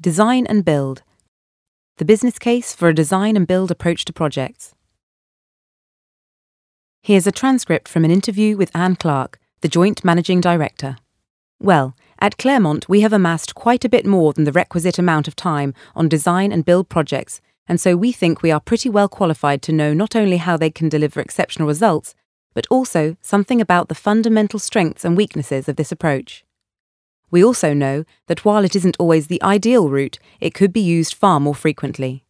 Design and Build The Business Case for a Design and Build Approach to Projects. Here's a transcript from an interview with Anne Clark, the Joint Managing Director. Well, at Claremont, we have amassed quite a bit more than the requisite amount of time on design and build projects, and so we think we are pretty well qualified to know not only how they can deliver exceptional results, but also something about the fundamental strengths and weaknesses of this approach. We also know that while it isn't always the ideal route, it could be used far more frequently.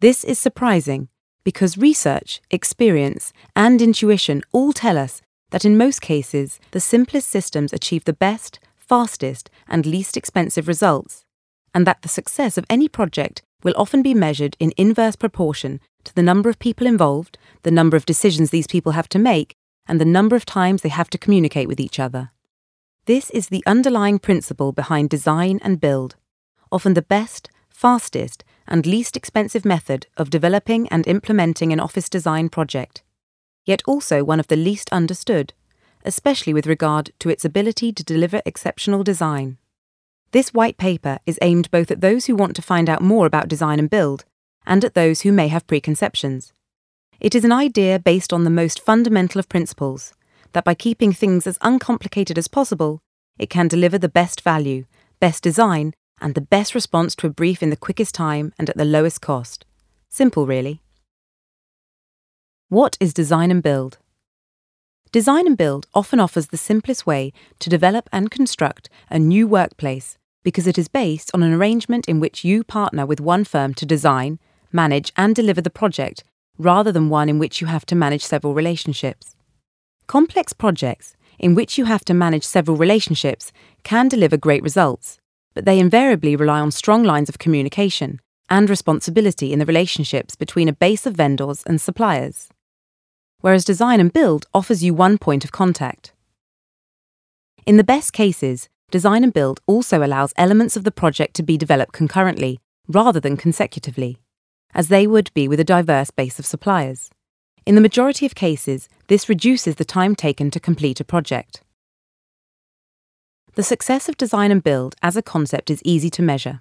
This is surprising because research, experience, and intuition all tell us that in most cases, the simplest systems achieve the best, fastest, and least expensive results, and that the success of any project will often be measured in inverse proportion to the number of people involved, the number of decisions these people have to make, and the number of times they have to communicate with each other. This is the underlying principle behind design and build, often the best, fastest, and least expensive method of developing and implementing an office design project, yet also one of the least understood, especially with regard to its ability to deliver exceptional design. This white paper is aimed both at those who want to find out more about design and build, and at those who may have preconceptions. It is an idea based on the most fundamental of principles that by keeping things as uncomplicated as possible, it can deliver the best value, best design, and the best response to a brief in the quickest time and at the lowest cost. Simple, really. What is design and build? Design and build often offers the simplest way to develop and construct a new workplace because it is based on an arrangement in which you partner with one firm to design, manage, and deliver the project rather than one in which you have to manage several relationships. Complex projects, in which you have to manage several relationships, can deliver great results, but they invariably rely on strong lines of communication and responsibility in the relationships between a base of vendors and suppliers. Whereas design and build offers you one point of contact. In the best cases, design and build also allows elements of the project to be developed concurrently rather than consecutively, as they would be with a diverse base of suppliers. In the majority of cases, this reduces the time taken to complete a project. The success of design and build as a concept is easy to measure.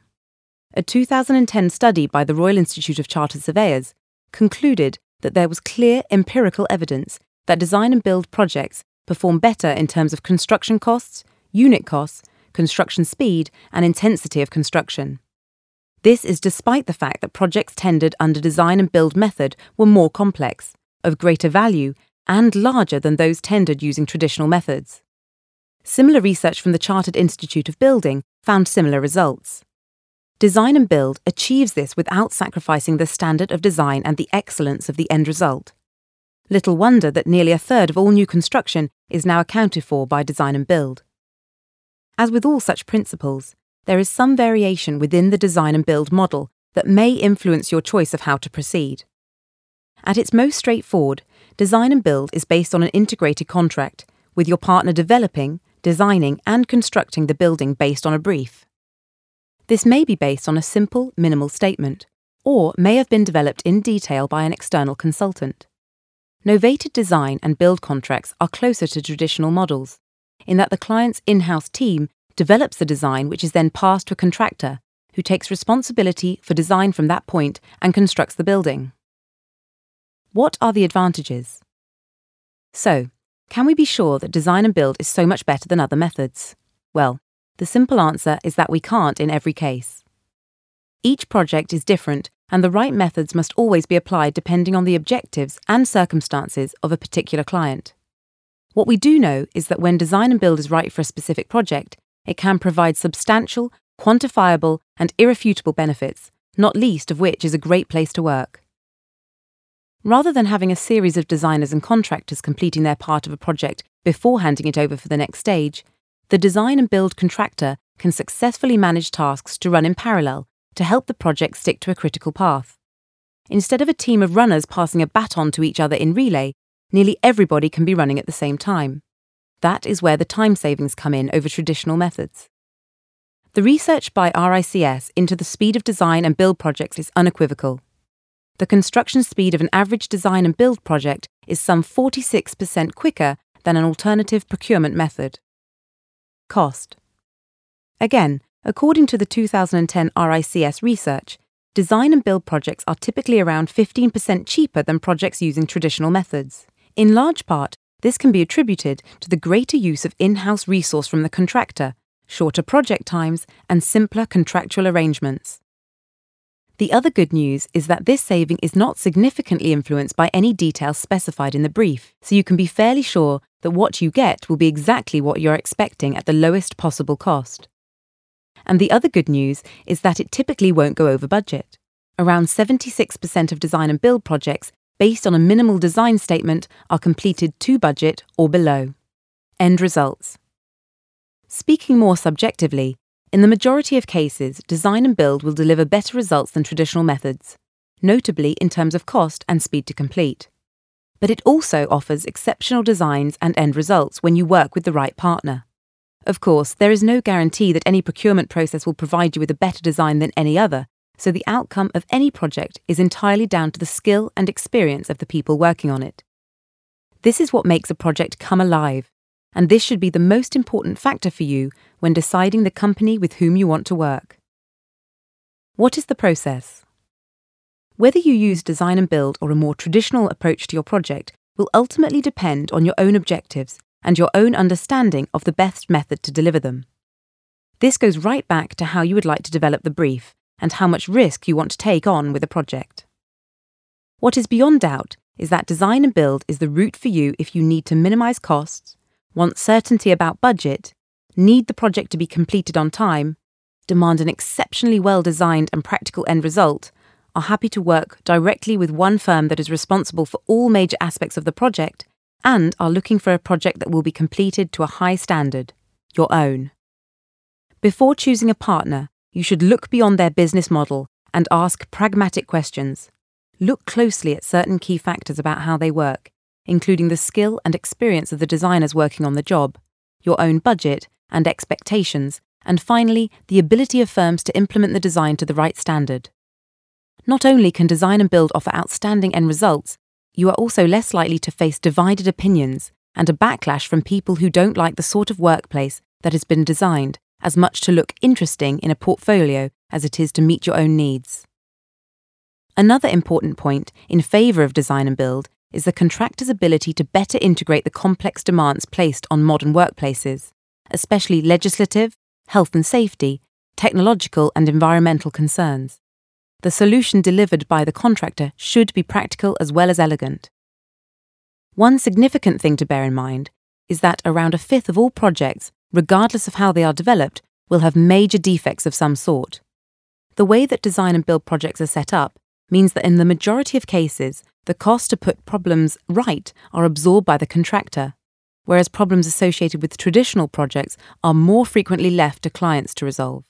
A 2010 study by the Royal Institute of Chartered Surveyors concluded that there was clear empirical evidence that design and build projects perform better in terms of construction costs, unit costs, construction speed, and intensity of construction. This is despite the fact that projects tendered under design and build method were more complex, of greater value, and larger than those tendered using traditional methods. Similar research from the Chartered Institute of Building found similar results. Design and Build achieves this without sacrificing the standard of design and the excellence of the end result. Little wonder that nearly a third of all new construction is now accounted for by Design and Build. As with all such principles, there is some variation within the Design and Build model that may influence your choice of how to proceed. At its most straightforward, Design and Build is based on an integrated contract, with your partner developing, designing, and constructing the building based on a brief. This may be based on a simple, minimal statement, or may have been developed in detail by an external consultant. Novated design and build contracts are closer to traditional models, in that the client's in house team develops the design which is then passed to a contractor who takes responsibility for design from that point and constructs the building. What are the advantages? So, can we be sure that design and build is so much better than other methods? Well, the simple answer is that we can't in every case. Each project is different, and the right methods must always be applied depending on the objectives and circumstances of a particular client. What we do know is that when design and build is right for a specific project, it can provide substantial, quantifiable, and irrefutable benefits, not least of which is a great place to work. Rather than having a series of designers and contractors completing their part of a project before handing it over for the next stage, the design and build contractor can successfully manage tasks to run in parallel to help the project stick to a critical path. Instead of a team of runners passing a baton to each other in relay, nearly everybody can be running at the same time. That is where the time savings come in over traditional methods. The research by RICS into the speed of design and build projects is unequivocal the construction speed of an average design and build project is some 46% quicker than an alternative procurement method. Cost. Again, According to the 2010 RICS research, design and build projects are typically around 15% cheaper than projects using traditional methods. In large part, this can be attributed to the greater use of in house resource from the contractor, shorter project times, and simpler contractual arrangements. The other good news is that this saving is not significantly influenced by any details specified in the brief, so you can be fairly sure that what you get will be exactly what you're expecting at the lowest possible cost. And the other good news is that it typically won't go over budget. Around 76% of design and build projects based on a minimal design statement are completed to budget or below. End results. Speaking more subjectively, in the majority of cases, design and build will deliver better results than traditional methods, notably in terms of cost and speed to complete. But it also offers exceptional designs and end results when you work with the right partner. Of course, there is no guarantee that any procurement process will provide you with a better design than any other, so the outcome of any project is entirely down to the skill and experience of the people working on it. This is what makes a project come alive and this should be the most important factor for you when deciding the company with whom you want to work. What is the process? Whether you use design and build or a more traditional approach to your project will ultimately depend on your own objectives and your own understanding of the best method to deliver them. This goes right back to how you would like to develop the brief and how much risk you want to take on with a project. What is beyond doubt is that design and build is the route for you if you need to minimize costs, want certainty about budget, need the project to be completed on time, demand an exceptionally well designed and practical end result, are happy to work directly with one firm that is responsible for all major aspects of the project, and are looking for a project that will be completed to a high standard, your own. Before choosing a partner, you should look beyond their business model and ask pragmatic questions. Look closely at certain key factors about how they work including the skill and experience of the designers working on the job, your own budget and expectations, and finally, the ability of firms to implement the design to the right standard. Not only can design and build offer outstanding end results, you are also less likely to face divided opinions and a backlash from people who don't like the sort of workplace that has been designed as much to look interesting in a portfolio as it is to meet your own needs. Another important point in favour of design and build is the contractor's ability to better integrate the complex demands placed on modern workplaces, especially legislative, health and safety, technological, and environmental concerns. The solution delivered by the contractor should be practical as well as elegant. One significant thing to bear in mind is that around a fifth of all projects, regardless of how they are developed, will have major defects of some sort. The way that design and build projects are set up means that in the majority of cases, the costs to put problems right are absorbed by the contractor, whereas problems associated with traditional projects are more frequently left to clients to resolve.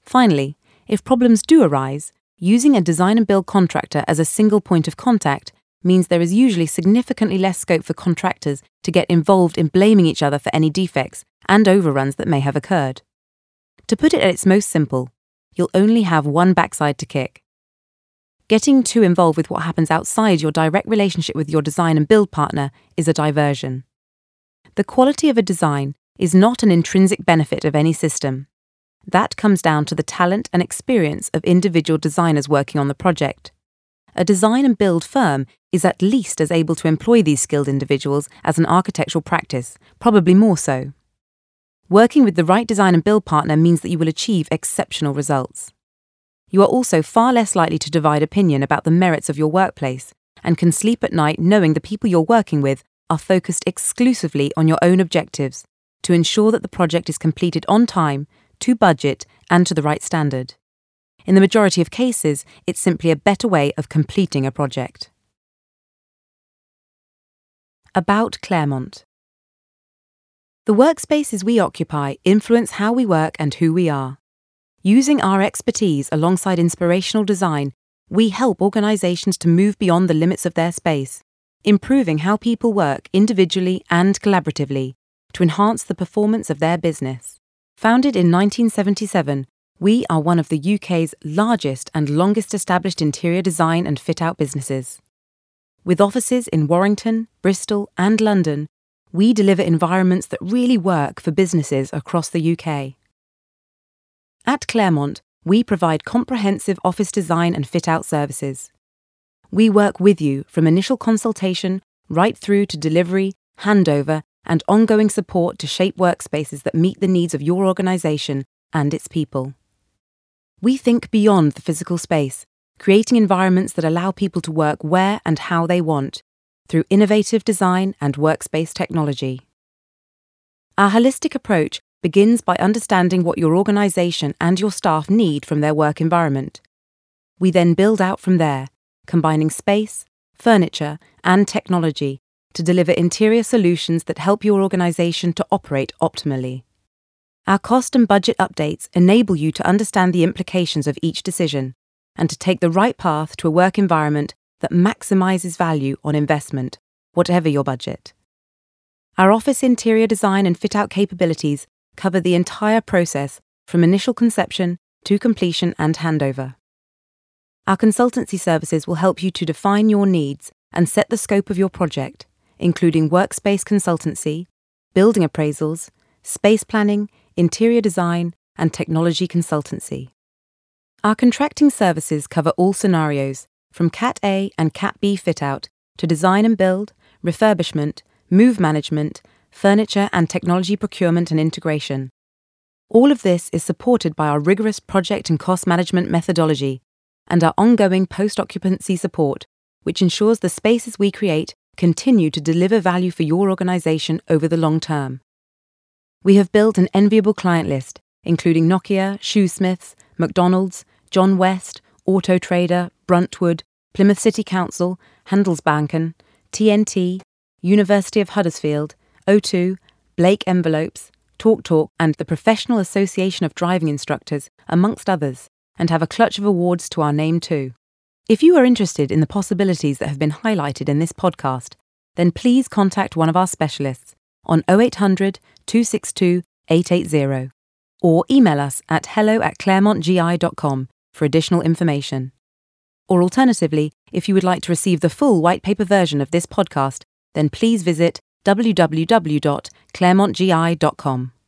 Finally, if problems do arise, using a design and build contractor as a single point of contact means there is usually significantly less scope for contractors to get involved in blaming each other for any defects and overruns that may have occurred. To put it at its most simple, you'll only have one backside to kick. Getting too involved with what happens outside your direct relationship with your design and build partner is a diversion. The quality of a design is not an intrinsic benefit of any system. That comes down to the talent and experience of individual designers working on the project. A design and build firm is at least as able to employ these skilled individuals as an architectural practice, probably more so. Working with the right design and build partner means that you will achieve exceptional results you are also far less likely to divide opinion about the merits of your workplace and can sleep at night knowing the people you're working with are focused exclusively on your own objectives to ensure that the project is completed on time, to budget, and to the right standard. In the majority of cases, it's simply a better way of completing a project. About Claremont. The workspaces we occupy influence how we work and who we are. Using our expertise alongside inspirational design, we help organisations to move beyond the limits of their space, improving how people work individually and collaboratively to enhance the performance of their business. Founded in 1977, we are one of the UK's largest and longest established interior design and fit out businesses. With offices in Warrington, Bristol, and London, we deliver environments that really work for businesses across the UK. At Claremont, we provide comprehensive office design and fit out services. We work with you from initial consultation right through to delivery, handover, and ongoing support to shape workspaces that meet the needs of your organisation and its people. We think beyond the physical space, creating environments that allow people to work where and how they want through innovative design and workspace technology. Our holistic approach begins by understanding what your organisation and your staff need from their work environment. We then build out from there, combining space, furniture, and technology to deliver interior solutions that help your organisation to operate optimally. Our cost and budget updates enable you to understand the implications of each decision and to take the right path to a work environment that maximises value on investment, whatever your budget. Our office interior design and fit out capabilities cover the entire process from initial conception to completion and handover. Our consultancy services will help you to define your needs and set the scope of your project, including workspace consultancy, building appraisals, space planning, interior design, and technology consultancy. Our contracting services cover all scenarios, from Cat A and Cat B fit out to design and build, refurbishment, move management, furniture and technology procurement and integration. All of this is supported by our rigorous project and cost management methodology and our ongoing post occupancy support, which ensures the spaces we create continue to deliver value for your organisation over the long term. We have built an enviable client list, including Nokia, Shoosmiths, McDonald's, John West, Auto Trader, Bruntwood, Plymouth City Council, Handelsbanken, TNT, University of Huddersfield, O2, Blake Envelopes, TalkTalk, and the Professional Association of Driving Instructors, amongst others, and have a clutch of awards to our name too. If you are interested in the possibilities that have been highlighted in this podcast, then please contact one of our specialists on 0800 262 880 or email us at hello at claremontgi.com for additional information. Or alternatively, if you would like to receive the full white paper version of this podcast, then please visit www.claremontgi.com.